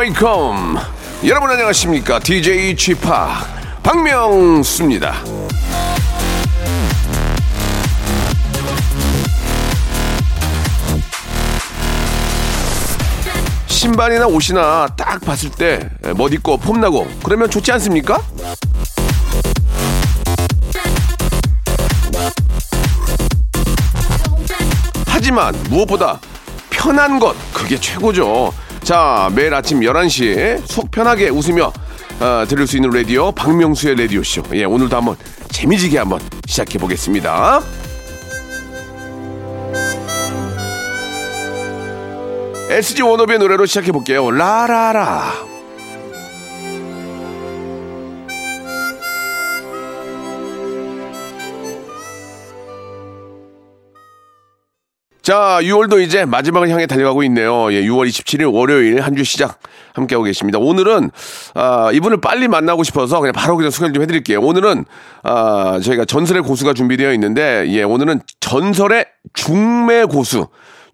welcome. 여러분 안녕하십니까? DJ p 박명수입니다. 신발이나 옷이나 딱 봤을 때 멋 있고 폼나고 그러면 좋지 않습니까? 하지만 무엇보다 편한 것 그게 최고죠. 자 매일 아침 11시에 속 편하게 웃으며 어, 들을 수 있는 라디오 박명수의 라디오쇼. 예, 오늘도 한번 재미지게 한번 시작해 보겠습니다. SG 원업의 노래로 시작해 볼게요. 라라라. 자, 6월도 이제 마지막을 향해 달려가고 있네요. 예, 6월 27일 월요일 한 주 시작 함께하고 계십니다. 오늘은, 아, 이분을 빨리 만나고 싶어서 그냥 바로 그냥 소개를 좀 해드릴게요. 오늘은, 아, 저희가 전설의 고수가 준비되어 있는데, 예, 오늘은 전설의 중매 고수,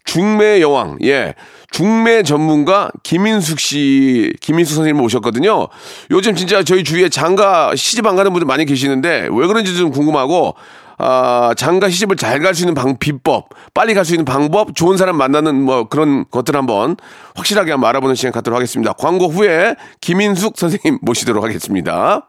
중매 여왕, 예. 중매 전문가 김인숙 씨, 김인숙 선생님을 모셨거든요. 요즘 진짜 저희 주위에 장가 시집 안 가는 분들 많이 계시는데 왜 그런지 좀 궁금하고 아, 장가 시집을 잘 갈 수 있는 방, 비법, 빨리 갈 수 있는 방법, 좋은 사람 만나는 뭐 그런 것들 한번 확실하게 한번 알아보는 시간 갖도록 하겠습니다. 광고 후에 김인숙 선생님 모시도록 하겠습니다.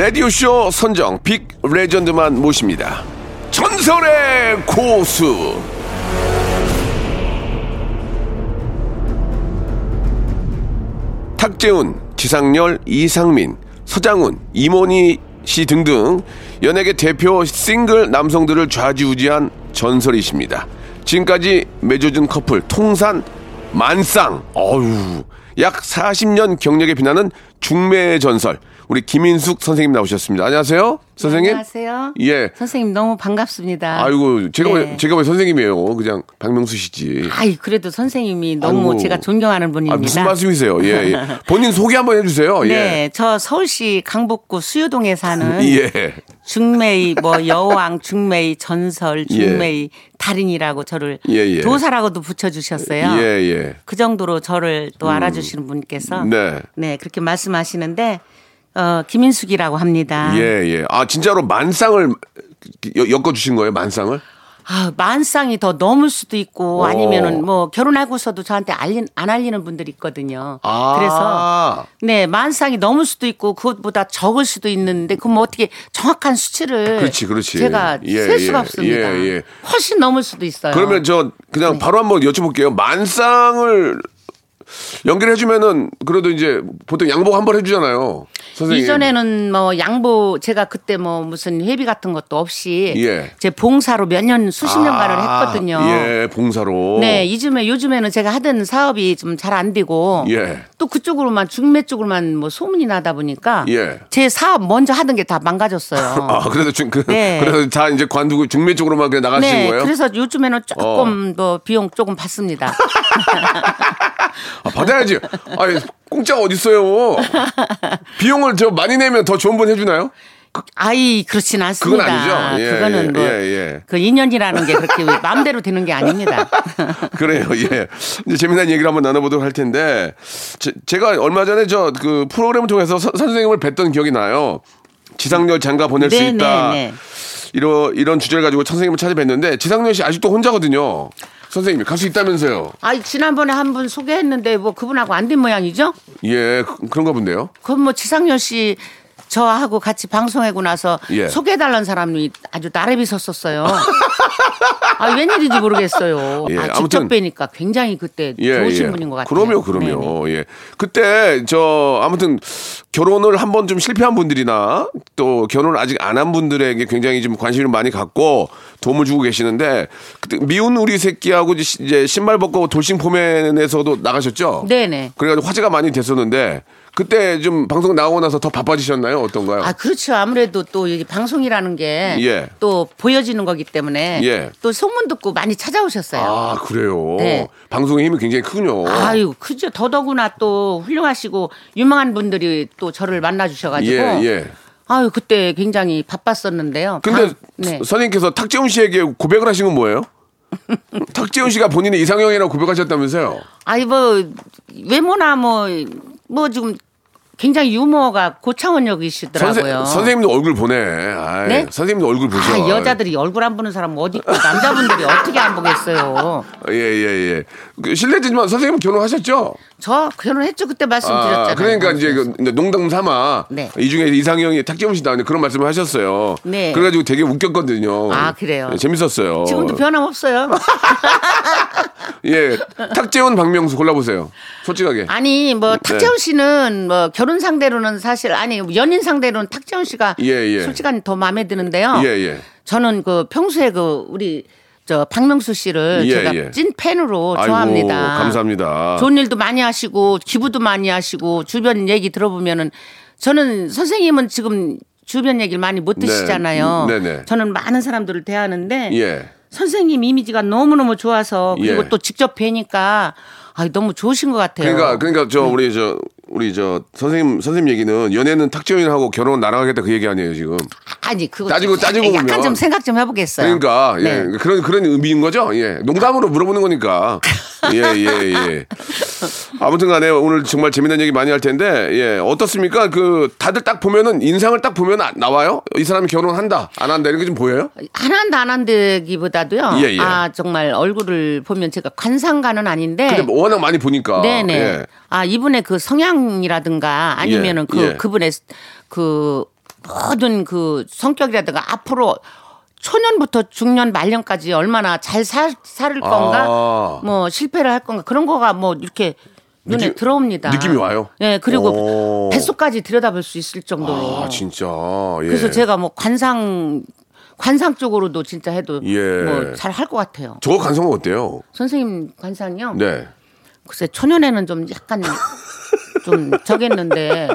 라디오쇼 선정 빅 레전드만 모십니다. 전설의 고수! 탁재훈, 지상렬, 이상민, 서장훈, 이모니 씨 등등 연예계 대표 싱글 남성들을 좌지우지한 전설이십니다. 지금까지 맺어준 커플 통산 만쌍, 어유 약 40년 경력에 빛나는 중매의 전설. 우리 김인숙 선생님 나오셨습니다. 안녕하세요, 선생님. 안녕하세요. 예. 선생님 너무 반갑습니다. 아이고 제가 왜 네. 제가 왜 선생님이에요? 그냥 박명수 씨지. 아이 그래도 선생님이 너무 아이고. 제가 존경하는 분입니다. 아, 무슨 말씀이세요? 예, 예. 본인 소개 한번 해주세요. 네, 저 서울시 강북구 수유동에 사는 예. 예. 중매의 뭐 여왕, 중매의 전설, 예. 중매의 달인이라고 저를 예, 예. 도사라고도 붙여주셨어요. 예, 예. 그 정도로 저를 또 알아주시는 분께서 네. 네 그렇게 말씀하시는데 어, 김인숙이라고 합니다. 예, 예. 아, 진짜로 만쌍을 여- 엮어주신 거예요? 만쌍을? 아, 만쌍이 더 넘을 수도 있고 어. 아니면은 뭐 결혼하고서도 저한테 알린 안 알리는 분들이 있거든요. 아. 그래서 네 만쌍이 넘을 수도 있고 그것보다 적을 수도 있는데 그럼 뭐 어떻게 정확한 수치를 그렇지, 그렇지. 제가 예, 셀 수가 예, 없습니다. 예, 예. 훨씬 넘을 수도 있어요. 그러면 저 네. 그냥 바로 한번 여쭤볼게요. 만쌍을 연결해주면은 그래도 이제 보통 양복 한번 해주잖아요. 선생님. 이전에는 뭐 양보 제가 그때 뭐 무슨 회비 같은 것도 없이 예. 제 봉사로 몇 년 수십 년간을 아, 했거든요. 예, 봉사로. 네, 이즘에 요즘에는 제가 하던 사업이 좀 잘 안 되고 예. 또 그쪽으로만 중매 쪽으로만 뭐 소문이 나다 보니까 예. 제 사업 먼저 하던 게 다 망가졌어요. 아, 그래도 중, 그, 네. 그래서 다 이제 관두고 중매 쪽으로만 그냥 나가시는 네, 거예요? 어. 그래서 요즘에는 조금 더 비용 조금 받습니다. 아, 받아야지. 아니, 공짜가 어딨어요. 비용을 저 많이 내면 더 좋은 분 해주나요? 아이 그렇진 않습니다. 그건 아니죠. 예, 그거는 예, 뭐 예, 예. 그 인연이라는 게 그렇게 마음대로 되는 게 아닙니다. 그래요, 예. 이제 재미난 얘기를 한번 나눠보도록 할 텐데, 제, 가 얼마 전에 저 그 프로그램을 통해서 서- 선생님을 뵀던 기억이 나요. 지상렬 장가 보낼 수 네, 있다. 네, 네. 이런, 이런 주제를 가지고 선생님을 찾아뵀는데, 지상렬 씨 아직도 혼자거든요. 선생님이 갈 수 있다면서요. 아이 지난번에 한 분 소개했는데 뭐 그분하고 안 된 모양이죠? 예, 그- 그런가 본데요. 그건 뭐 지상렬 씨 저하고 같이 방송하고 나서 예. 소개해달라는 사람이 아주 나래비 섰었어요. 아, 웬일인지 모르겠어요. 예, 아, 직접 뵈니까 굉장히 그때 좋으신 분인 것 같아요. 그럼요, 그럼요. 예. 그때 저 아무튼 결혼을 한 번 좀 실패한 분들이나 또 결혼을 아직 안 한 분들에게 굉장히 좀 관심을 많이 갖고 도움을 주고 계시는데 그때 미운 우리 새끼하고 이제 신발 벗고 돌싱 포맨에서도 나가셨죠? 네네. 그래가지고 화제가 많이 됐었는데 그때 좀 방송 나오고 나서 더 바빠지셨나요? 어떤가요? 아 그렇죠. 아무래도 또 이 방송이라는 게 또 예. 보여지는 거기 때문에 예. 또 소문 듣고 많이 찾아오셨어요. 아, 그래요. 네. 방송의 힘이 굉장히 크군요. 아유, 그죠. 더더구나 또 훌륭하시고 유명한 분들이 또 저를 만나 주셔가지고. 예, 예. 아유, 그때 굉장히 바빴었는데요. 근데 방- 네. 서- 선생님께서 탁재훈 씨에게 고백을 하신 건 뭐예요? 탁재훈 씨가 본인의 이상형이라고 고백하셨다면서요? 아니 뭐 외모나 뭐 뭐 지금 굉장히 유머가 고차원역이시더라고요. 선생, 선생님도 얼굴 보네. 아이, 네? 선생님도 얼굴 보셔. 아, 여자들이 얼굴 안 보는 사람 어디 있고 남자분들이 어떻게 안 보겠어요. 예, 예, 예. 그 실례지만 선생님 결혼하셨죠? 저 결혼했죠 그때 말씀드렸잖아요. 아, 그러니까 이제 그 농담 삼아 네. 이 중에 이상형이 탁재훈 씨다 그런 말씀을 하셨어요. 네. 그래가지고 되게 웃겼거든요. 아, 그래요? 네, 재밌었어요. 지금도 변함없어요. 예, 탁재훈, 박명수 골라보세요. 솔직하게. 아니 뭐 네. 탁재훈 씨는 뭐 결혼 상대로는 사실 아니 연인 상대로는 탁재훈 씨가 예, 예. 솔직히 더 마음에 드는데요. 예, 예. 저는 그 평소에 그 우리 저 박명수 씨를 예, 제가 예. 찐 팬으로 아이고, 좋아합니다. 감사합니다. 좋은 일도 많이 하시고 기부도 많이 하시고 주변 얘기 들어보면은 저는 선생님은 지금 주변 얘기를 많이 못 네. 드시잖아요. 음, 네네. 저는 많은 사람들을 대하는데 예. 선생님 이미지가 너무너무 좋아서 그리고 예. 또 직접 뵈니까 아, 너무 좋으신 것 같아요. 그러니까 그러니까 저 네. 우리 저 우리 저 선생님 선생님 얘기는 연애는 탁재훈하고 결혼 하겠다 그 얘기 아니에요 지금. 아니 그거 따지고- 좀 따지고 약간 보면. 좀 생각 좀 해보겠어요. 그러니까 예 네. 그런 그런 의미인 거죠. 예 농담으로 물어보는 거니까. 예예 예, 예. 아무튼간에 오늘 정말 재미난 얘기 많이 할 텐데 예 어떻습니까? 그 다들 딱 보면은 인상을 딱 보면 아- 나와요. 이 사람이 결혼한다 안 한다 이렇게 좀 보여요? 안 한다 안 한다기보다도요. 예, 예. 아 정말 얼굴을 보면 제가 관상가는 아닌데. 근데 뭐 워낙 많이 보니까. 네네. 예. 아 이분의 그 성향이라든가 아니면은 예, 그 예. 그분의 그 모든 그 성격이라든가 앞으로 초년부터 중년 말년까지 얼마나 잘 살, 살 건가 아. 뭐 실패를 할 건가 그런 거가 뭐 이렇게 눈에 느낌- 들어옵니다. 느낌이 와요? 네 그리고 오. 뱃속까지 들여다볼 수 있을 정도로. 아 진짜. 예. 그래서 제가 뭐 관상 관상 쪽으로도 진짜 해도 예. 뭐잘 할 것 같아요. 저 관성은 어때요? 선생님 관상이요? 네. 글쎄 초년에는 좀 약간 좀 저겠는데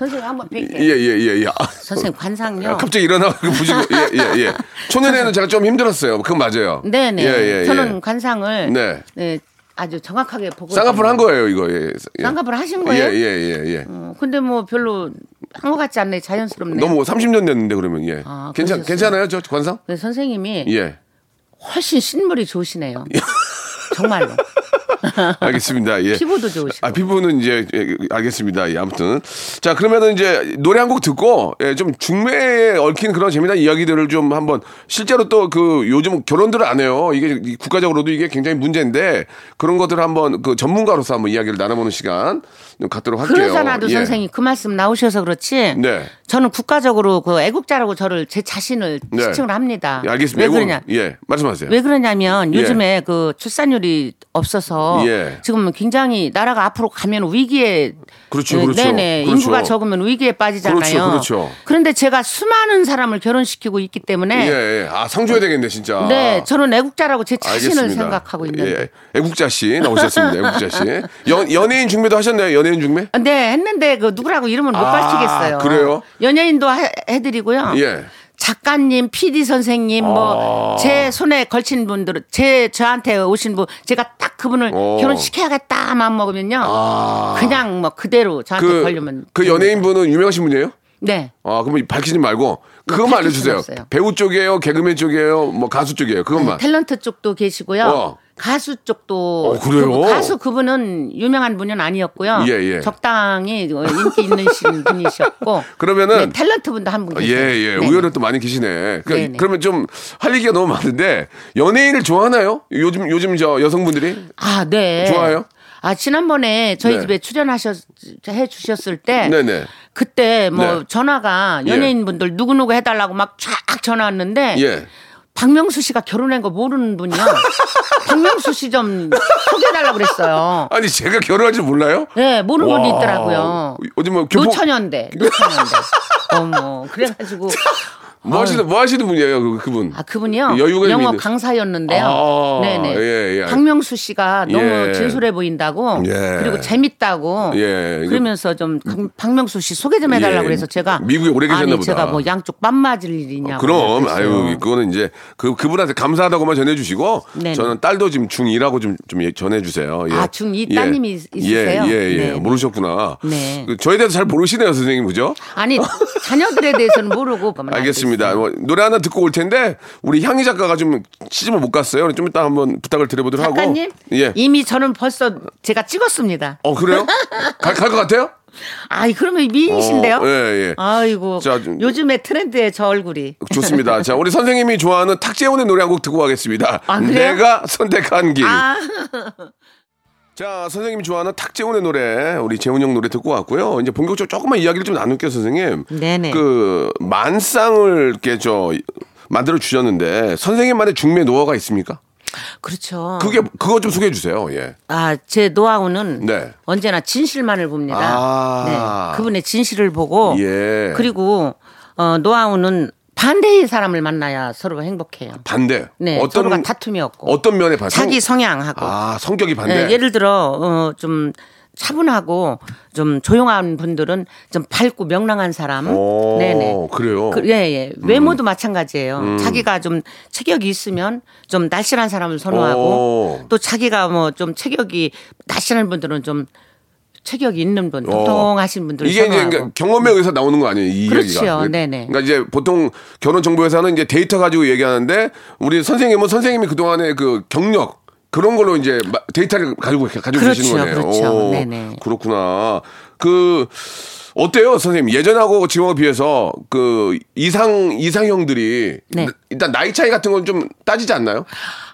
선생님 한번 뵐게요. 예, 예, 예, 예. 아, 선생님 관상요. 갑자기 일어나고 보시고, 예, 예, 예. 초년에는 제가 좀 힘들었어요. 그건 맞아요. 네 네. 예, 예, 저는 예. 쌍꺼풀 네. 네. 아주 정확하게 보고. 쌍꺼풀 한 거예요, 이거. 예. 예. 쌍꺼풀 하신 거예요? 예, 예, 예, 예. 어, 근데 뭐 별로 한 것 같지 않네. 자연스럽네. 너무 30년 됐는데 그러면 예. 아, 괜찮? 괜찮아요, 저 관상? 근데 선생님이 예. 훨씬 신물이 좋으시네요. 정말로. 알겠습니다. 예. 피부도 좋으시고. 아, 피부는 이제 예, 알겠습니다. 예, 아무튼 자 그러면은 이제 노래 한 곡 듣고 예, 좀 중매에 얽힌 그런 재미난 이야기들을 좀 한번 실제로 또 그 요즘 결혼들을 안 해요. 이게 이 국가적으로도 이게 굉장히 문제인데 그런 것들을 한번 그 전문가로서 한번 이야기를 나눠보는 시간 좀 갖도록 할게요. 그러잖아도 예. 선생님 그 말씀 나오셔서 그렇지. 네. 저는 국가적으로 그 애국자라고 저를 제 자신을 네. 지칭을 합니다. 예, 알겠습니다. 왜 그러냐? 예, 말씀하세요. 왜 그러냐면 예. 요즘에 그 출산율이 없어서 예. 지금 굉장히 나라가 앞으로 가면 위기에 그렇죠, 네, 그렇죠. 네네 그렇죠. 인구가 적으면 위기에 빠지잖아요. 그렇죠, 그렇죠. 런데 제가 수많은 사람을 결혼시키고 있기 때문에 예, 예. 아, 상 줘야 되겠네, 진짜. 네 저는 애국자라고 제 자신을 알겠습니다. 생각하고 있는데 예, 애국자 씨 나오셨습니다. 애국자 씨. 연, 연예인 중매도 하셨나요? 연예인 중매? 네 했는데 그 누구라고 이름을 못 아, 밝히겠어요. 그래요? 연예인도 해, 해드리고요. 예. 작가님, PD 선생님, 아. 뭐제 손에 걸친 분들, 제 저한테 오신 분, 제가 딱 그분을 어. 결혼시켜야겠다 마음 먹으면요, 그냥 뭐 그대로 저한테 그, 걸리면 그 연예인 분은 유명하신 분이에요? 네. 아, 그러면 밝히지 말고 그것만 밝힐 수는 알려주세요. 배우 쪽이에요, 개그맨 쪽이에요, 뭐 가수 쪽이에요. 그것만. 탤런트 쪽도 계시고요. 어. 가수 쪽도 어, 그래요? 그 가수 그분은 유명한 분은 아니었고요. 예, 예. 적당히 인기 있는 신 분이셨고 그러면은- 네, 탤런트 분도 한분 예, 계세요. 예. 네. 의외로 또 많이 계시네. 그, 네네. 그러면 좀 할 얘기가 너무 많은데 연예인을 좋아하나요? 요즘 요즘 저 여성분들이 아, 네. 좋아요? 아, 지난번에 저희 네. 집에 출연하셨 해 주셨을 때 네네. 그때 뭐 네. 전화가 예. 연예인분들 누구누구 해달라고 막 쫙 전화 왔는데 예. 박명수 씨가 결혼한 거 모르는 분이요. 박명수 씨 좀 소개해달라고 그랬어요. 아니 제가 결혼할 줄 몰라요? 네, 모르는 분이 와. 있더라고요. 어디 뭐 교포 노처녀인데, 노처녀인데. 어머, 그래가지고. 뭐 하시는 뭐 하시는 분이에요 그 그분? 아, 그분이요? 여유가 좀 영어 강사였는데요. 아, 네네. 예, 예. 박명수 씨가 너무 예. 진솔해 보인다고. 예. 그리고 재밌다고. 예. 그러면서 좀 강- 박명수 씨 소개 좀 해달라고 예. 그래서 제가. 미국에 오래 계셨나 아니, 보다. 제가 뭐 양쪽 맘 맞을 일이냐고. 그럼 그랬어요. 아유 그거는 이제 그 그분한테 감사하다고만 전해주시고 네네. 저는 딸도 지금 중2라고 좀 좀 전해주세요. 예. 아, 중2 따님이 있- 있으세요? 예, 예, 예. 네. 모르셨구나. 네. 그 저에 대해서 잘 모르시네요, 선생님, 그죠? 아니, 자녀들에 대해서는 모르고. 가만히 알겠습니다. 있어요. 뭐, 노래 하나 듣고 올 텐데 우리 향희 작가가 좀 시집을 못 갔어요. 좀 이따 한번 부탁을 드려보도록 하고. 작가님? 예. 이미 저는 벌써 제가 찍었습니다. 어 그래요? 갈 것 같아요? 아이, 그러면 미인이신데요? 어, 예, 예. 아이고. 자, 좀- 요즘에 트렌드에 저 얼굴이. 좋습니다. 자, 우리 선생님이 좋아하는 탁재훈의 노래 한 곡 듣고 가겠습니다. 아, 그래요? 내가 선택한 길. 아, 자, 선생님이 좋아하는 탁재훈의 노래, 우리 재훈 형 노래 듣고 왔고요. 이제 본격적으로 조금만 이야기를 좀 나눌게요, 선생님. 네네. 그 만쌍을 이렇게 저 만들어 주셨는데 선생님만의 중매 노하우가 있습니까? 그렇죠. 그게 그거 좀 소개해 주세요. 예. 아, 제 노하우는 네. 언제나 진실만을 봅니다. 아. 네. 그분의 진실을 보고 예. 그리고 어, 노하우는 반대의 사람을 만나야 서로 행복해요. 반대. 네, 어떤 서로가 다툼이 없고 어떤 면에 반대? 자기 성향하고 아, 성격이 반대. 네, 예를 들어 어, 좀 차분하고 좀 조용한 분들은 좀 밝고 명랑한 사람. 오, 네네. 그래요. 그, 예, 예. 음. 외모도 마찬가지예요. 자기가 좀 체격이 있으면 좀 날씬한 사람을 선호하고 오. 또 자기가 뭐 좀 체격이 날씬한 분들은 좀 체격이 있는 분, 어. 통통하신 분들 이게 이제 선호하고. 그러니까 경험에 의해서 나오는 거 아니에요? 이 그렇죠. 이야기가. 네네. 그러니까 이제 보통 결혼 정보 회사는 이제 데이터 가지고 얘기하는데 우리 선생님은 선생님이 그 동안의 그 경력 그런 걸로 이제 마- 데이터를 가지고 가지고 그렇죠, 계시는 거네요. 그렇죠. 오, 네네. 그렇구나. 그 어때요, 선생님? 예전하고 지금하고 비해서 그 이상 이상형들이 네. 일단 나이 차이 같은 건 좀 따지지 않나요?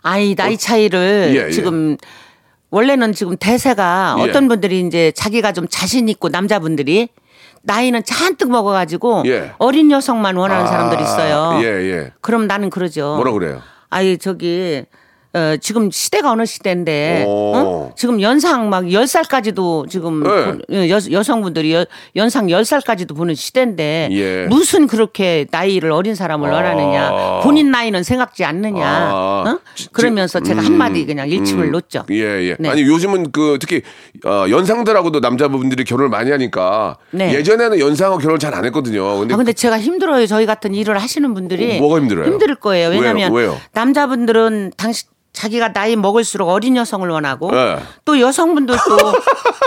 아이 나이 차이를 예, 예. 지금 원래는 지금 대세가 예. 어떤 분들이 이제 자기가 좀 자신 있고 남자분들이 나이는 잔뜩 먹어가지고 예. 어린 여성만 원하는 사람들이 있어요. 예, 예. 그럼 나는 그러죠. 뭐라 그래요? 아이 저기 어, 지금 시대가 어느 시대인데 오. 어? 지금 연상 막 10살까지도 지금 네. 본- 여, 여성분들이 여, 연상 10살까지도 보는 시대인데 예. 무슨 그렇게 나이를 어린 사람을 원하느냐 본인 나이는 생각지 않느냐 아. 어? 지- 그러면서 제가 음, 한마디 그냥 일침을 음. 놓죠. 예, 예. 네. 아니 요즘은 그 특히 어, 연상들하고도 남자분들이 결혼을 많이 하니까 네. 예전에는 연상하고 결혼 잘 안 했거든요. 근데, 아 근데 제가 힘들어요. 저희 같은 일을 하시는 분들이 어, 뭐가 힘들어요? 힘들 거예요. 왜요? 왜냐하면 왜요? 남자분들은 당시 자기가 나이 먹을수록 어린 여성을 원하고 네. 또 여성분들도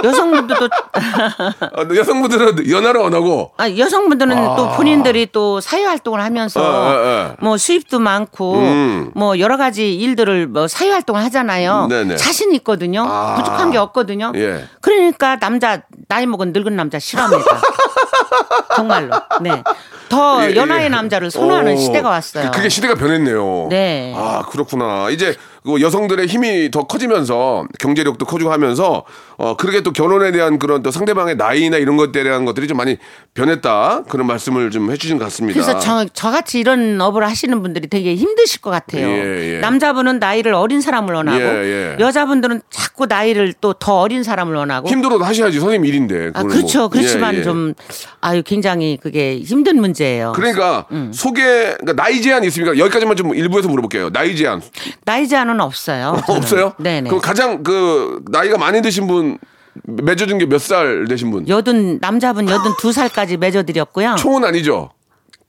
여성분들도 어, 여성분들은 연하를 안 하고 아, 여성분들은 또 본인들이 또 사회 활동을 하면서 아. 예, 예, 예. 뭐 수입도 많고 음. 뭐 여러 가지 일들을 뭐 사회 활동을 하잖아요. 네네. 자신 있거든요. 아. 부족한 게 없거든요. 예. 그러니까 남자 나이 먹은 늙은 남자 싫어합니다. 정말로. 네. 더 예, 연하의 예. 남자를 선호하는 오, 시대가 왔어요. 그- 그게 시대가 변했네요. 네. 아 그렇구나. 이제 그 여성들의 힘이 더 커지면서 경제력도 커지고 하면서 어 그렇게 또 결혼에 대한 그런 또 상대방의 나이나 이런 것들에 대한 것들이 좀 많이 변했다 그런 말씀을 좀 해주신 것 같습니다. 그래서 저, 저같이 이런 업을 하시는 분들이 되게 힘드실 것 같아요. 예, 예. 남자분은 나이를 어린 사람을 원하고 예, 예. 여자분들은 자꾸 나이를 또 더 어린 사람을 원하고 힘들어도 하셔야지 선생님 일인데. 아, 그거는 그렇죠. 뭐. 그렇지만 예, 예. 좀 아유 굉장히 그게 힘든 문제예요. 그러니까 음. 소개 그러니까 나이 제한 있습니까? 여기까지만 좀 일부에서 물어볼게요. 나이 제한 나이 제한 은 없어요. 저는. 없어요? 네네. 그럼 가장 그 나이가 많이 드신 분 맺어준 게 몇 살 되신 분? 여든 남자분 여든 두 살까지 맺어드렸고요. 초은 아니죠?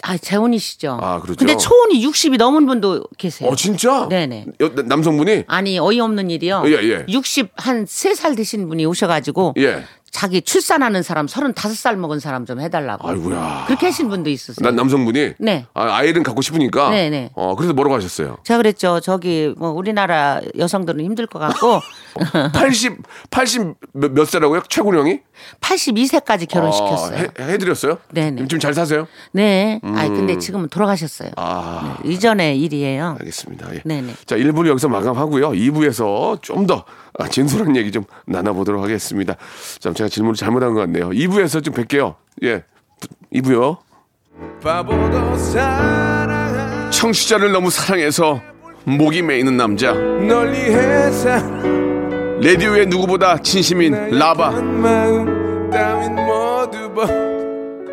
아 재혼이시죠. 아, 그렇죠. 근데 초혼이 60이 넘은 분도 계세요. 어 진짜? 네네. 여- 남성분이 아니 어이없는 일이요. 예, 예. 60한 3살 되신 분이 오셔가지고 예. 자기 출산하는 사람 35살 먹은 사람 좀 해달라고. 아이고야. 그렇게 하신 분도 있으세요. 난 남성분이 네. 아, 아이를 갖고 싶으니까 네, 네. 어 그래서 뭐라고 하셨어요? 제가 그랬죠. 저기 뭐 우리나라 여성들은 힘들 것 같고 80 80 몇, 몇 살이라고요? 최고령이? 82세까지 결혼시켰어요. 어, 해, 해드렸어요? 네네. 지금 잘 사세요? 네. 아니 근데 지금은 돌아가셨어요. 음. 아. 네, 이전의 일이에요. 알겠습니다. 예. 네네. 자, 1부를 여기서 마감하고요. 2부에서 좀 더 아, 진솔한 얘기 좀 나눠보도록 하겠습니다. 자, 제가 질문을 잘못한 것 같네요. 2부에서 좀 뵐게요. 예. 2부요. 청취자를 너무 사랑해서 목이 메이는 남자. 레디오의 누구보다 진심인 라바.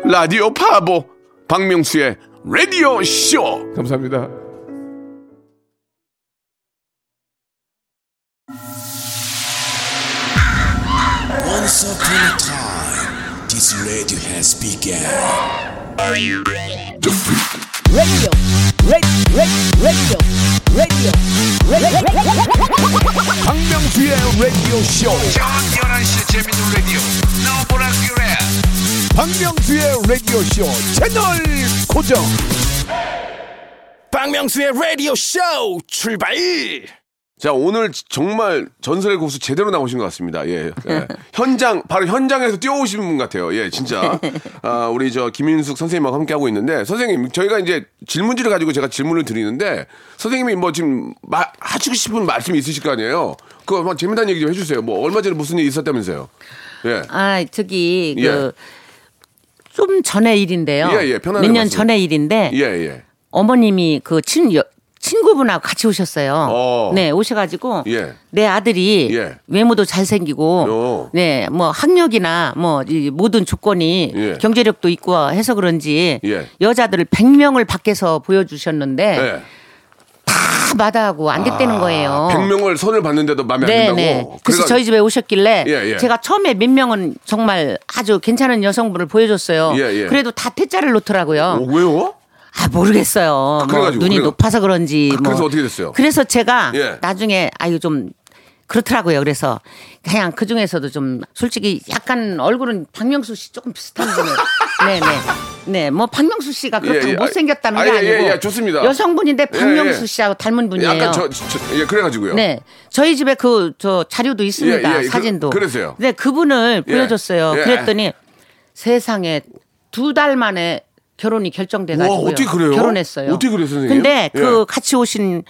라디오 파보 박명수의 라디오 쇼. 감사합니다. A time, this radio has begun. radio, radio, radio, radio, radio. 박명수의 라디오 쇼. 저녁 11시 재밌는 라디오. 너보라 그래. 박명수의 라디오 쇼 채널 고정. 박명수의 라디오 쇼 출발. 자, 오늘 정말 전설의 고수 제대로 나오신 것 같습니다. 예. 예. 현장, 바로 현장에서 뛰어오신 분 같아요. 예, 진짜. 아, 우리 저 김인숙 선생님하고 함께 하고 있는데, 선생님, 저희가 이제 질문지를 가지고 제가 질문을 드리는데, 선생님이 뭐 지금 마, 하시고 싶은 말씀이 있으실 거 아니에요? 그거 막 재미난 얘기 좀 해주세요. 뭐 얼마 전에 무슨 일이 있었다면서요? 예. 아 저기 예. 그좀 전의 일인데요. 예, 예, 편안하게 몇년 말씀. 전의 일인데 예, 예. 어머님이 그 친, 여- 친구분하고 같이 오셨어요. 어. 네, 오셔가지고 예. 내 아들이 예. 외모도 잘생기고 어. 네, 뭐 학력이나 뭐 이 모든 조건이 예. 경제력도 있고 해서 그런지 예. 여자들을 100명을 밖에서 보여주셨는데 예. 다 마다하고 안 됐다는 거예요. 100명을 손을 봤는데도 마음에 안 네, 든다고? 네. 그래서 저희 집에 오셨길래 예, 예. 제가 처음에 몇 명은 정말 아주 괜찮은 여성분을 보여줬어요. 예, 예. 그래도 다 퇴짜를 놓더라고요. 어, 왜요? 아 모르겠어요. 뭐 그래가지고, 눈이 그래가- 높아서 그런지. 아, 뭐. 그래서 어떻게 됐어요? 그래서 제가 예. 나중에 아유 좀 그렇더라고요. 그래서 그냥 그 중에서도 좀 솔직히 약간 얼굴은 박명수 씨 조금 비슷한 분이. 네네. 네, 뭐 박명수 씨가 그렇다고 예, 예. 못생겼다는 아, 게 예, 아니고 예, 예, 좋습니다. 여성분인데 박명수 예, 예. 씨하고 닮은 분이에요. 약간 저, 저- 예, 그래가지고요. 네. 저희 집에 그 저 자료도 있습니다. 예, 예, 그- 사진도. 그러세요. 네, 그분을 예. 보여줬어요. 예. 그랬더니 세상에 두 달 만에 결혼이 결정돼 가지고 우와, 어떻게 그래요? 결혼했어요. 어떻게 그래요, 선생님? 근데 예. 그 같이 오신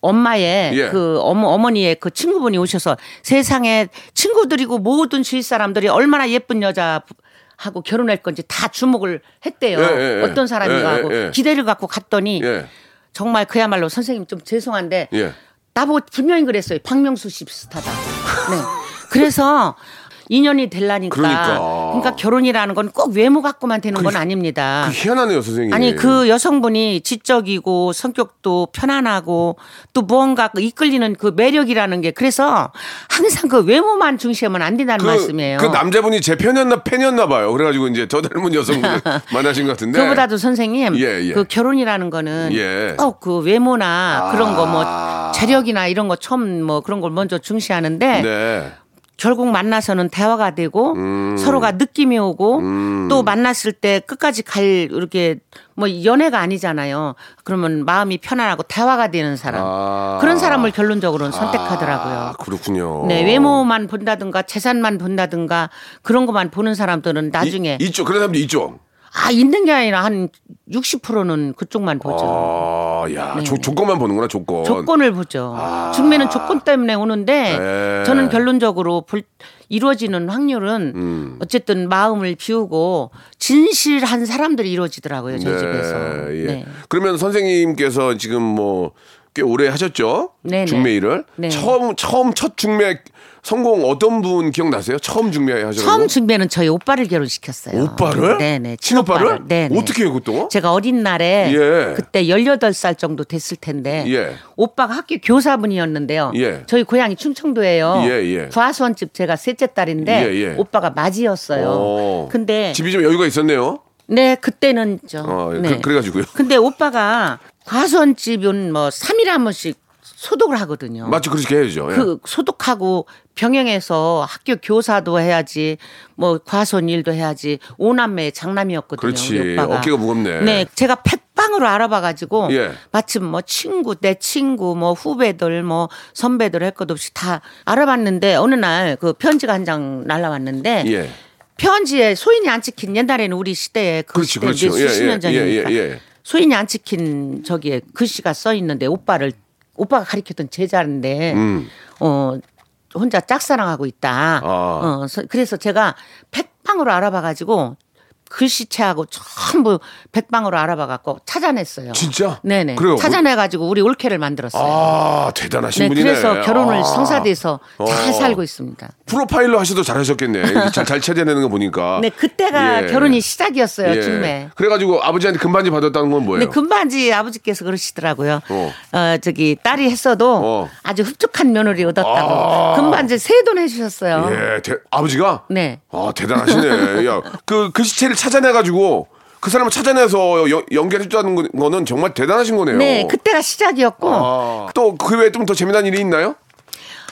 엄마의 예. 그 어머 어머니의 그 친구분이 오셔서 세상에 친구들이고 모든 주위 사람들이 얼마나 예쁜 여자 하고 결혼할 건지 다 주목을 했대요. 예, 예, 예. 어떤 사람인가 하고 예. 기대를 갖고 갔더니 예. 정말 그야말로 선생님 좀 죄송한데 예. 나보고 분명히 그랬어요. 박명수 씨 비슷하다. 네. 그래서 인연이 될라니까. 그러니까. 그러니까 결혼이라는 건 꼭 외모 갖고만 되는 건 아닙니다. 그 희한하네요, 선생님. 아니 그 여성분이 지적이고 성격도 편안하고 또 무언가 그 이끌리는 그 매력이라는 게 그래서 항상 그 외모만 중시하면 안 된다는 그, 말씀이에요. 그 남자분이 제 팬이었나 팬이었나 봐요. 그래가지고 이제 저 닮은 여성분을 만나신 것 같은데. 그보다도 선생님 예, 예. 그 결혼이라는 거는 예. 꼭그 외모나 그런 거뭐 아. 자력이나 이런 거 처음 뭐 그런 걸 먼저 중시하는데 네. 결국 만나서는 대화가 되고 음. 서로가 느낌이 오고 또 만났을 때 끝까지 갈 이렇게 뭐 연애가 아니잖아요. 그러면 마음이 편안하고 대화가 되는 사람 아. 그런 사람을 결론적으로는 선택하더라고요. 아, 그렇군요. 네 외모만 본다든가 재산만 본다든가 그런 것만 보는 사람들은 나중에 이, 있죠. 그런 사람도 있죠. 아 있는 게 아니라 한 60%는 그쪽만 보죠. 아, 야, 조, 조건만 보는구나, 조건. 네. 조건을 보죠. 중매는 조건 때문에 오는데 아. 네. 저는 결론적으로 볼- 이루어지는 확률은 음. 어쨌든 마음을 비우고 진실한 사람들이 이루어지더라고요 저희 집에서. 예. 네. 그러면 선생님께서 지금 뭐 꽤 오래 하셨죠? 네네. 중매 일을. 네. 처음 처음 첫 중매 성공 어떤 분 기억나세요? 처음 중매 하셔서. 처음 중매는 저희 오빠를 결혼시켰어요. 오빠를? 네네. 친오빠를? 네네. 어떻게 해요, 그것도? 제가 어린 날에 예. 그때 18살 정도 됐을 텐데 예. 오빠가 학교 교사분이었는데요. 예. 저희 고향이 충청도예요. 예, 예. 과수원집 제가 셋째 딸인데 예, 예. 오빠가 맞이였어요. 어. 근데 집이 좀 여유가 있었네요. 네, 그때는 저. 어, 네. 그, 래가지고요 근데 오빠가 과수원집은 뭐 3일에 한 번씩 소독을 하거든요. 맞죠, 그렇게 해야죠. 예. 그 소독하고 병행해서 학교 교사도 해야지 뭐 과수원 일도 해야지 오남매 장남이었거든요. 그렇지. 어깨가 무겁네. 네, 제가 팩방으로 알아봐가지고 예. 마침 뭐 친구 내 친구 뭐 후배들 뭐 선배들 할 것 없이 다 알아봤는데 어느 날 그 편지가 한 장 날라왔는데 예. 편지에 소인이 안 찍힌 옛날에는 우리 시대에 그 그렇지, 시대 그렇죠. 수십 예, 년 예, 전이니까 예, 예. 소인이 안 찍힌 저기에 글씨가 써 있는데 오빠를 오빠가 가리켰던 제자인데 음. 어 혼자 짝사랑하고 있다. 아. 어 서- 그래서 제가 팩방으로 알아봐가지고 글씨체하고 전부 백방으로 알아봐갖고 찾아냈어요. 진짜? 네네. 그래요? 찾아내가지고 우리 올케를 만들었어요. 아, 대단하신 네, 분이네. 그래서 결혼을 아. 성사돼서 잘 어. 살고 있습니다. 프로파일러 하셔도 잘하셨겠네. 잘, 잘 찾아내는 거 보니까. 네, 그때가 예. 결혼이 시작이었어요, 예. 중매. 그래가지고 아버지한테 금반지 받았다는 건 뭐예요? 근데 금반지 아버지께서 그러시더라고요. 어. 어. 저기 딸이 했어도 어. 아주 흡족한 며느리 얻었다고. 아. 금반지 세 돈 해주셨어요. 예, 대- 아버지가? 네. 아, 대단하시네. 야, 그, 그 시체를 찾아내가지고 그 사람을 찾아내서 여- 연결해줬다는 거- 거는 정말 대단하신 거네요. 네, 그때가 시작이었고. 아, 또그 외에 좀 더 재미난 일이 있나요?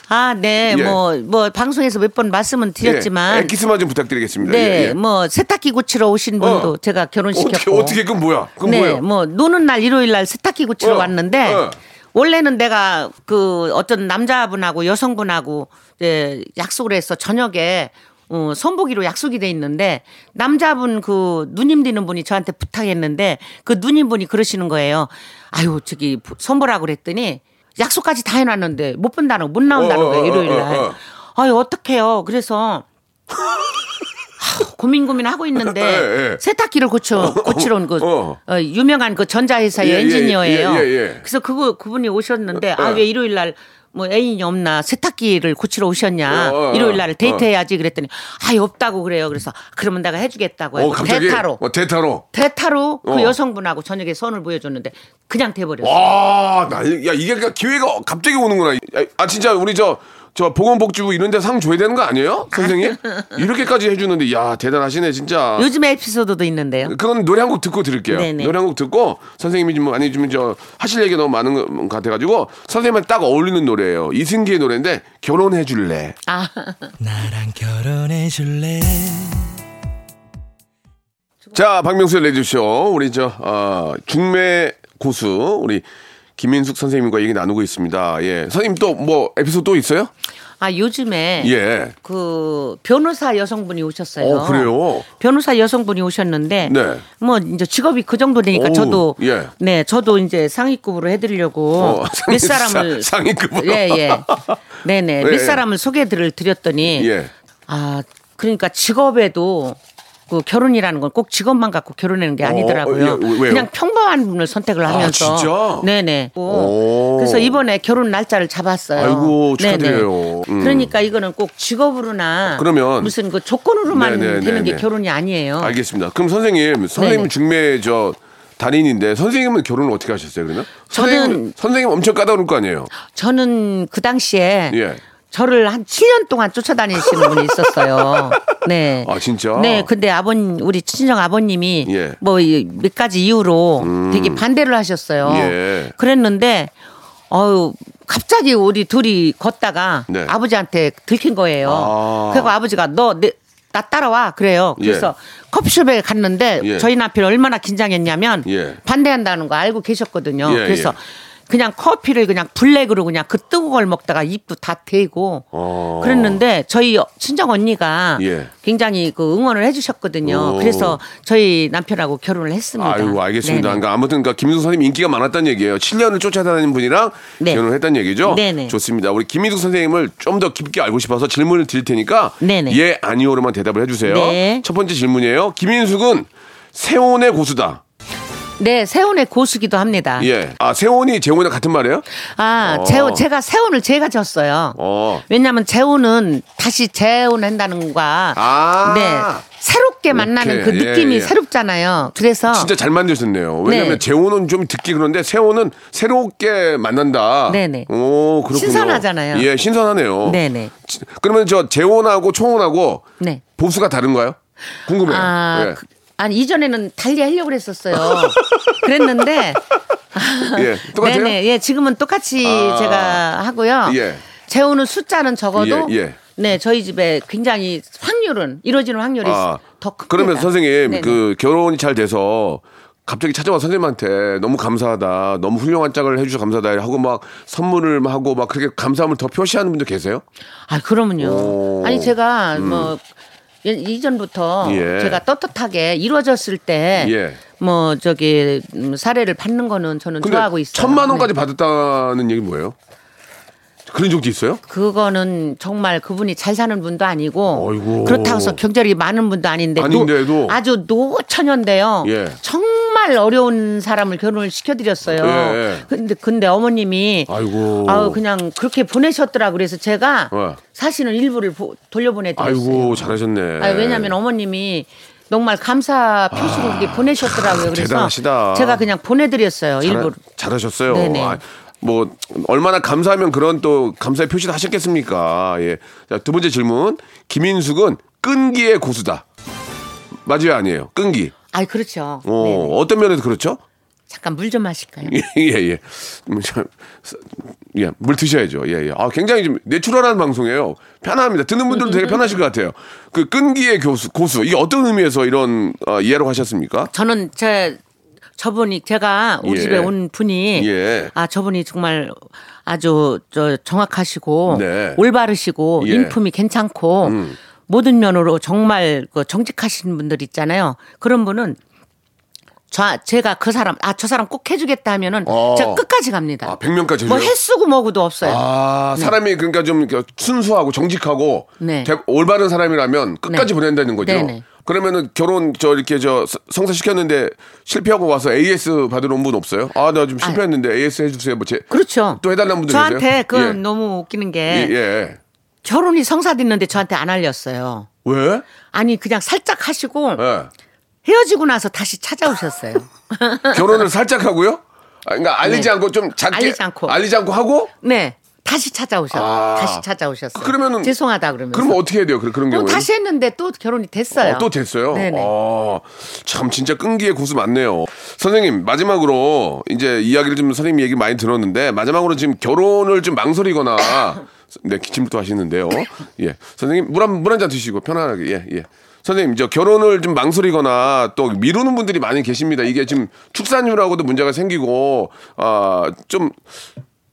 아, 네, 예. 뭐, 뭐, 방송에서 몇 번 말씀은 드렸지만. 예, 엑기스만 좀 부탁드리겠습니다. 네, 예, 예. 뭐, 세탁기 고치러 오신 분도 어. 제가 어떻게, 결혼시켰고. 어떻게, 그건 뭐야? 그건 네, 뭐예요? 뭐, 노는 날, 일요일 날 세탁기 고치러 어, 왔는데. 어. 원래는 내가 그 어떤 남자분하고 여성분하고 이제 약속을 해서 저녁에 어, 선보기로 약속이 돼 있는데 남자분 그 누님 되는 분이 저한테 부탁했는데 그 누님 분이 그러시는 거예요. 아유 저기 선보라고 그랬더니 약속까지 다 해놨는데 못 본다는 못 나온다는 어, 어, 거예요 어, 일요일 어, 날. 어. 아유 어떡해요. 그래서 하, 고민 고민 하고 있는데 예, 예. 세탁기를 고쳐 고치러 온그 어. 어, 유명한 그 전자회사의 예, 예, 엔지니어예요. 예, 예, 예. 그래서 그거 그분이 오셨는데 아 어. 왜 일요일 날 뭐 애인이 없나 세탁기를 고치러 오셨냐 어, 어, 일요일 날 데이트해야지 그랬더니 아 없다고 그래요 그래서 그러면 내가 해주겠다고 해서 어. 대타로 어, 대타로. 대타로 어. 그 여성분하고 저녁에 선을 보여줬는데 그냥 돼버렸어요. 와, 나, 야, 이게 그러니까 기회가 갑자기 오는구나. 야, 아, 진짜 우리 저, 저 보건복지부 이런 데 상 줘야 되는 거 아니에요? 선생님? 이렇게까지 해주는데, 야, 대단하시네, 진짜. 요즘에 에피소드도 있는데요. 그건 노래 한 곡 듣고 들을게요. 네네. 노래 한 곡 듣고 선생님이 좀 많이 좀저 하실 얘기 너무 많은 것 같아가지고 선생님한테 딱 어울리는 노래예요. 이승기의 노래인데 결혼해 줄래. 아 나랑 결혼해 줄래 자, 박명수의 레디쇼 우리 저 어, 중매 고수 우리 김민숙 선생님과 얘기 나누고 있습니다. 예, 선생님 또 뭐 에피소드 또 있어요? 아 요즘에 예. 그 변호사 여성분이 오셨어요. 어, 그래요? 변호사 여성분이 오셨는데 네. 뭐 이제 직업이 그 정도 되니까 오우, 저도 예. 네 저도 이제 상위급으로 해드리려고 어, 몇 상위- 사람을 사- 상위급으로. 예예 네네 예. 몇 사람을 소개를 드렸더니 예. 아 그러니까 직업에도 그 결혼이라는 건 꼭 직업만 갖고 결혼하는 게 아니더라고요. 어, 예? 그냥 평범한 분을 선택을 하면서 진짜? 네네. 오. 그래서 이번에 결혼 날짜를 잡았어요. 아이고. 축하드려요. 음. 그러니까 이거는 꼭 직업으로나 그러면- 무슨 그 조건으로만 네네, 되는 게 네네. 결혼이 아니에요. 알겠습니다. 그럼 선생님, 선생님. 중매 저 달인인데 선생님은 결혼을 어떻게 하셨어요, 그러면? 저는- 선생님, 선생님 엄청 까다로울 거 아니에요? 저는 그 당시에 예. 저를 한 7년 동안 쫓아다니시는 분이 있었어요. 네. 아, 진짜? 네, 근데 아버님, 우리 친정 아버님이 예. 음. 뭐몇 가지 이유로 되게 반대를 하셨어요. 예. 그랬는데, 어유 갑자기 우리 둘이 걷다가 네. 아버지한테 들킨 거예요. 아. 그리고 아버지가 너, 내, 나 따라와. 그래요. 그래서 커피숍에 갔는데 예. 저희 남편이 얼마나 긴장했냐면 예. 반대한다는 거 알고 계셨거든요. 예, 그래서 예. 그냥 커피를 그냥 블랙으로 그냥 그 뜨거운 걸 먹다가 입도 다 대고 어. 그랬는데 저희 친정 언니가 예. 굉장히 그 응원을 해주셨거든요. 오. 그래서 저희 남편하고 결혼을 했습니다. 아이고 알겠습니다. 네네. 그러니까 아무튼 그러니까 김민숙 선생님 인기가 많았다는 얘기예요. 7년을 쫓아다니는 분이랑 네. 결혼을 했다는 얘기죠. 네네. 좋습니다. 우리 김민숙 선생님을 좀 더 깊게 알고 싶어서 질문을 드릴 테니까 네네. 예 아니오로만 대답을 해주세요. 네. 첫 번째 질문이에요. 김민숙은 세온의 고수다. 네, 세운의 고수기도 합니다. 예. 아 세온이 재혼이랑 같은 말이에요? 아, 어. 재혼 제가 세운을 제가 졌어요. 어. 왜냐하면 재혼은 다시 재혼한다는 거가 아. 네 새롭게 만나는 오케이. 그 느낌이 예, 예. 새롭잖아요. 그래서 진짜 잘 만드셨네요. 왜냐면 네. 재혼은 좀 듣기 그런데 세혼은 새롭게 만난다. 네네. 오 그렇군요. 신선하잖아요. 예, 신선하네요. 네네. 지- 그러면 저 재혼하고 초혼하고 네. 보수가 다른가요? 궁금해요. 아, 예. 그- 아니 이전에는 달리 하려고 그랬었어요. 그랬는데 예, 똑같아요? 네네, 예, 지금은 똑같이 아. 제가 하고요. 예. 재우는 숫자는 적어도 예, 예. 네 저희 집에 굉장히 확률은 이루어지는 확률이 아, 더 큽니다. 그러면 선생님 네네. 그 결혼이 잘 돼서 갑자기 찾아와 선생님한테 너무 감사하다, 너무 훌륭한 짝을 해주셔서 감사하다 하고 막 선물을 하고 막 그렇게 감사함을 더 표시하는 분들 계세요? 아 그러면요. 오. 아니 제가 뭐 예- 이전부터 예. 제가 떳떳하게 이루어졌을 때 예. 뭐 저기 음, 사례를 받는 거는 저는 좋아하고 있어요. 천만 원까지 네. 받았다는 얘기 뭐예요? 그런 적도 있어요? 그거는 정말 그분이 잘 사는 분도 아니고 어이구. 그렇다고 해서 경제력이 많은 분도 아닌데 노- 아닌데도. 아주 노처녀인데요. 예. 정말 어려운 사람을 결혼을 시켜드렸어요. 예. 근데 근데 어머님이 아이고. 아우 그냥 그렇게 보내셨더라 그래서 제가 어. 사실은 일부를 보- 돌려보내드렸어요. 아이고 잘하셨네. 아니, 왜냐하면 어머님이 정말 감사 표시로 그렇게 보내셨더라고요. 그래서 대단하시다. 제가 그냥 보내드렸어요. 일부러. 잘하, 셨어요 네네. 뭐 얼마나 감사하면 그런 또 감사의 표시를 하셨겠습니까? 예. 자, 두 번째 질문. 김인숙은 끈기의 고수다. 맞아요, 아니에요? 끈기. 아이 그렇죠. 어, 네네. 어떤 면에서 그렇죠? 잠깐 물 좀 마실까요? 예, 예, 예. 음, 저, 예, 물 드셔야죠. 예, 예. 아, 굉장히 좀 내추럴한 방송이에요. 편합니다. 듣는 분들도 되게 편하실 것 같아요. 그 끈기의 교수, 고수. 이게 어떤 의미에서 이런 어, 이해로 하셨습니까? 저는 제 저분이 제가 우리 예. 집에 온 분이 예. 아 저분이 정말 아주 저 정확하시고 네. 올바르시고 예. 음. 인품이 괜찮고 모든 면으로 정말 그 정직하신 분들 있잖아요. 그런 분은 저 제가 그 사람 아 저 사람 꼭 해주겠다 하면은 어. 제가 끝까지 갑니다. 아, 100명까지 뭐 해줘요? 햇수고 뭐고도 없어요. 아, 사람이 그러니까 좀 순수하고 정직하고 네. 대- 올바른 사람이라면 끝까지 네. 보낸다는 거죠. 네네. 그러면은 결혼 저 이렇게 저 서- 성사 시켰는데 실패하고 와서 AS 받으러 온 분 없어요? 아, 나 좀 실패했는데 AS 해주세요. 뭐 제, 그렇죠. 또 해달라는 분들 저한테 계세요? 그건 예. 너무 웃기는 게 예, 예. 결혼이 성사됐는데 저한테 안 알렸어요. 왜? 아니 그냥 살짝 하시고 예. 헤어지고 나서 다시 찾아오셨어요. 결혼을 살짝 하고요? 아, 그러니까 알리지 네. 않고 좀 작게 알리지 않고. 알리지 않고 하고 네. 다시 찾아오셨. 아. 다시 찾아오셨어요. 그러면은- 죄송하다 그러면서. 그러면 어떻게 해야 돼요? 그런 그런 그럼 경우에 다시 했는데 또 결혼이 됐어요. 어, 또 됐어요. 네네. 어, 참 진짜 끈기의 고수 많네요. 선생님 마지막으로 이제 이야기를 좀 선생님 얘기 많이 들었는데 마지막으로 지금 결혼을 좀 망설이거나 네 기침도 하시는데요. 예, 선생님 물한물 한 잔 드시고 편안하게 예 예. 선생님 저 결혼을 좀 망설이거나 또 미루는 분들이 많이 계십니다. 이게 지금 출산율하고도 문제가 생기고 아 좀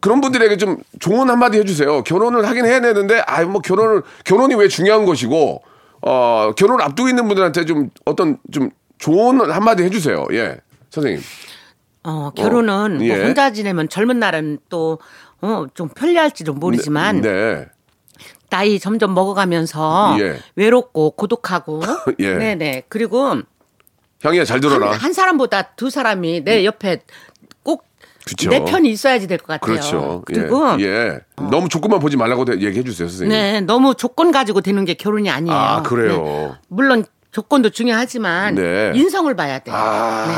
그런 분들에게 좀 조언 한마디 해주세요. 결혼을 하긴 해야 되는데, 아, 뭐 결혼을, 결혼이 왜 중요한 것이고, 어, 결혼을 앞두고 있는 분들한테 좀 어떤 좀 조언 한마디 해주세요. 예. 선생님. 어, 결혼은 어, 예. 뭐 혼자 지내면 젊은 날은 또 어, 좀 편리할지도 모르지만 네. 나이 점점 먹어가면서 예. 외롭고 고독하고 예. 네네 그리고 향이야, 잘 들어라. 한, 한 사람보다 두 사람이 내 옆에 꼭 그쵸. 내 편이 있어야 될것 같아요. 그렇죠. 그리고 예. 예. 너무 조건만 보지 말라고 얘기해 주세요, 선생님. 네 너무 조건 가지고 되는 게 결혼이 아니에요. 아, 그래요? 네. 물론 조건도 중요하지만 네. 인성을 봐야 돼요. 네.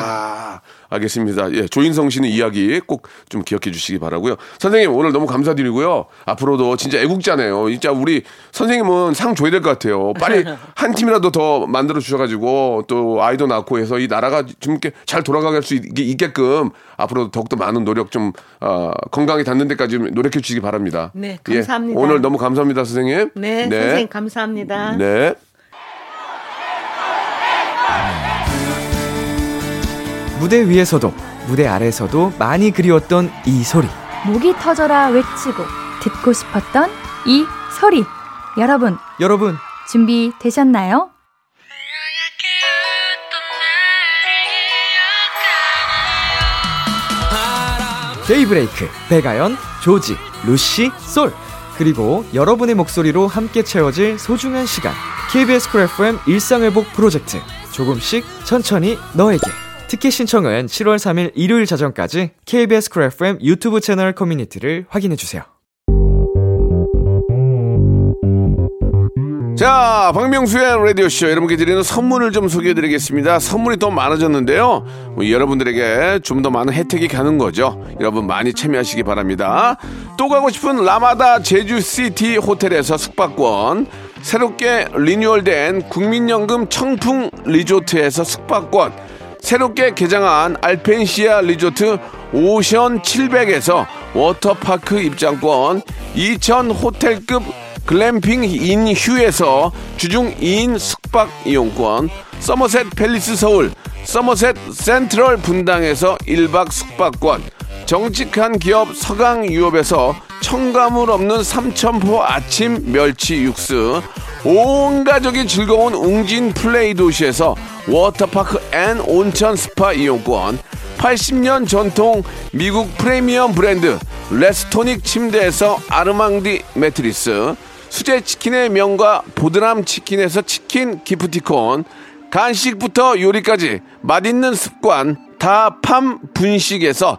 아, 알겠습니다. 예, 조인성 씨는 이야기 꼭 좀 기억해 주시기 바라고요. 선생님 오늘 너무 감사드리고요. 앞으로도 진짜 애국자네요. 진짜 우리 선생님은 상 줘야 될 것 같아요. 빨리 한 팀이라도 더 만들어 주셔가지고 또 아이도 낳고 해서 이 나라가 좀 이렇게 잘 돌아갈 수 있, 있게끔 앞으로 더욱더 많은 노력 좀 어, 건강에 닿는 데까지 좀 노력해 주시기 바랍니다. 네, 예, 감사합니다. 오늘 너무 감사합니다, 선생님. 네, 선생님 감사합니다. 네. 무대 위에서도 무대 아래에서도 많이 그리웠던 이 소리. 목이 터져라 외치고 듣고 싶었던 이 소리. 여러분, 여러분. 준비 되셨나요? 데이브레이크 백아연 조지 루시 솔. 그리고 여러분의 목소리로 함께 채워질 소중한 시간. KBS 쿨 FM 일상회복 프로젝트. 조금씩 천천히 너에게 티켓 신청은 7월 3일 일요일 자정까지 KBS 쿨 FM 유튜브 채널 커뮤니티를 확인해 주세요. 자, 박명수의 라디오쇼 여러분께 드리는 선물을 좀 소개해 드리겠습니다. 선물이 더 많아졌는데요. 뭐 여러분들에게 좀 더 많은 혜택이 가는 거죠. 여러분 많이 참여하시기 바랍니다. 또 가고 싶은 라마다 제주시티 호텔에서 숙박권, 새롭게 리뉴얼된 국민연금 청풍 리조트에서 숙박권, 새롭게 개장한 알펜시아 리조트 오션 700에서 워터파크 입장권, 2000 호텔급 글램핑 인 휴에서 주중 2인 숙박 이용권, 서머셋 팰리스 서울, 서머셋 센트럴 분당에서 1박 숙박권, 정직한 기업 서강유업에서 첨가물 없는 삼천포 아침 멸치 육수, 온 가족이 즐거운 웅진 플레이 도시에서 워터파크 and 온천 스파 이용권, 80년 전통 미국 프리미엄 브랜드 레스토닉 침대에서 아르망디 매트리스 수제 치킨의 명가 보드람 치킨에서 치킨 기프티콘 간식부터 요리까지 맛있는 습관 다팜 분식에서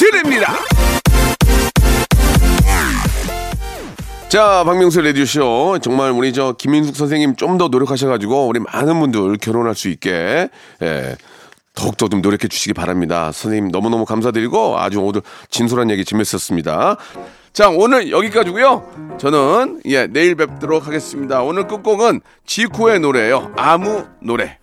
드립니다. 자, 박명수 레디오쇼. 정말 우리 저 김인숙 선생님 좀 더 노력하셔가지고 우리 많은 분들 결혼할 수 있게, 예, 더욱더 좀 노력해 주시기 바랍니다. 선생님 너무너무 감사드리고 아주 오늘 진솔한 얘기 재밌었습니다. 자, 오늘 여기까지고요 저는, 예, 내일 뵙도록 하겠습니다. 오늘 끝곡은 지코의 노래예요 아무 노래.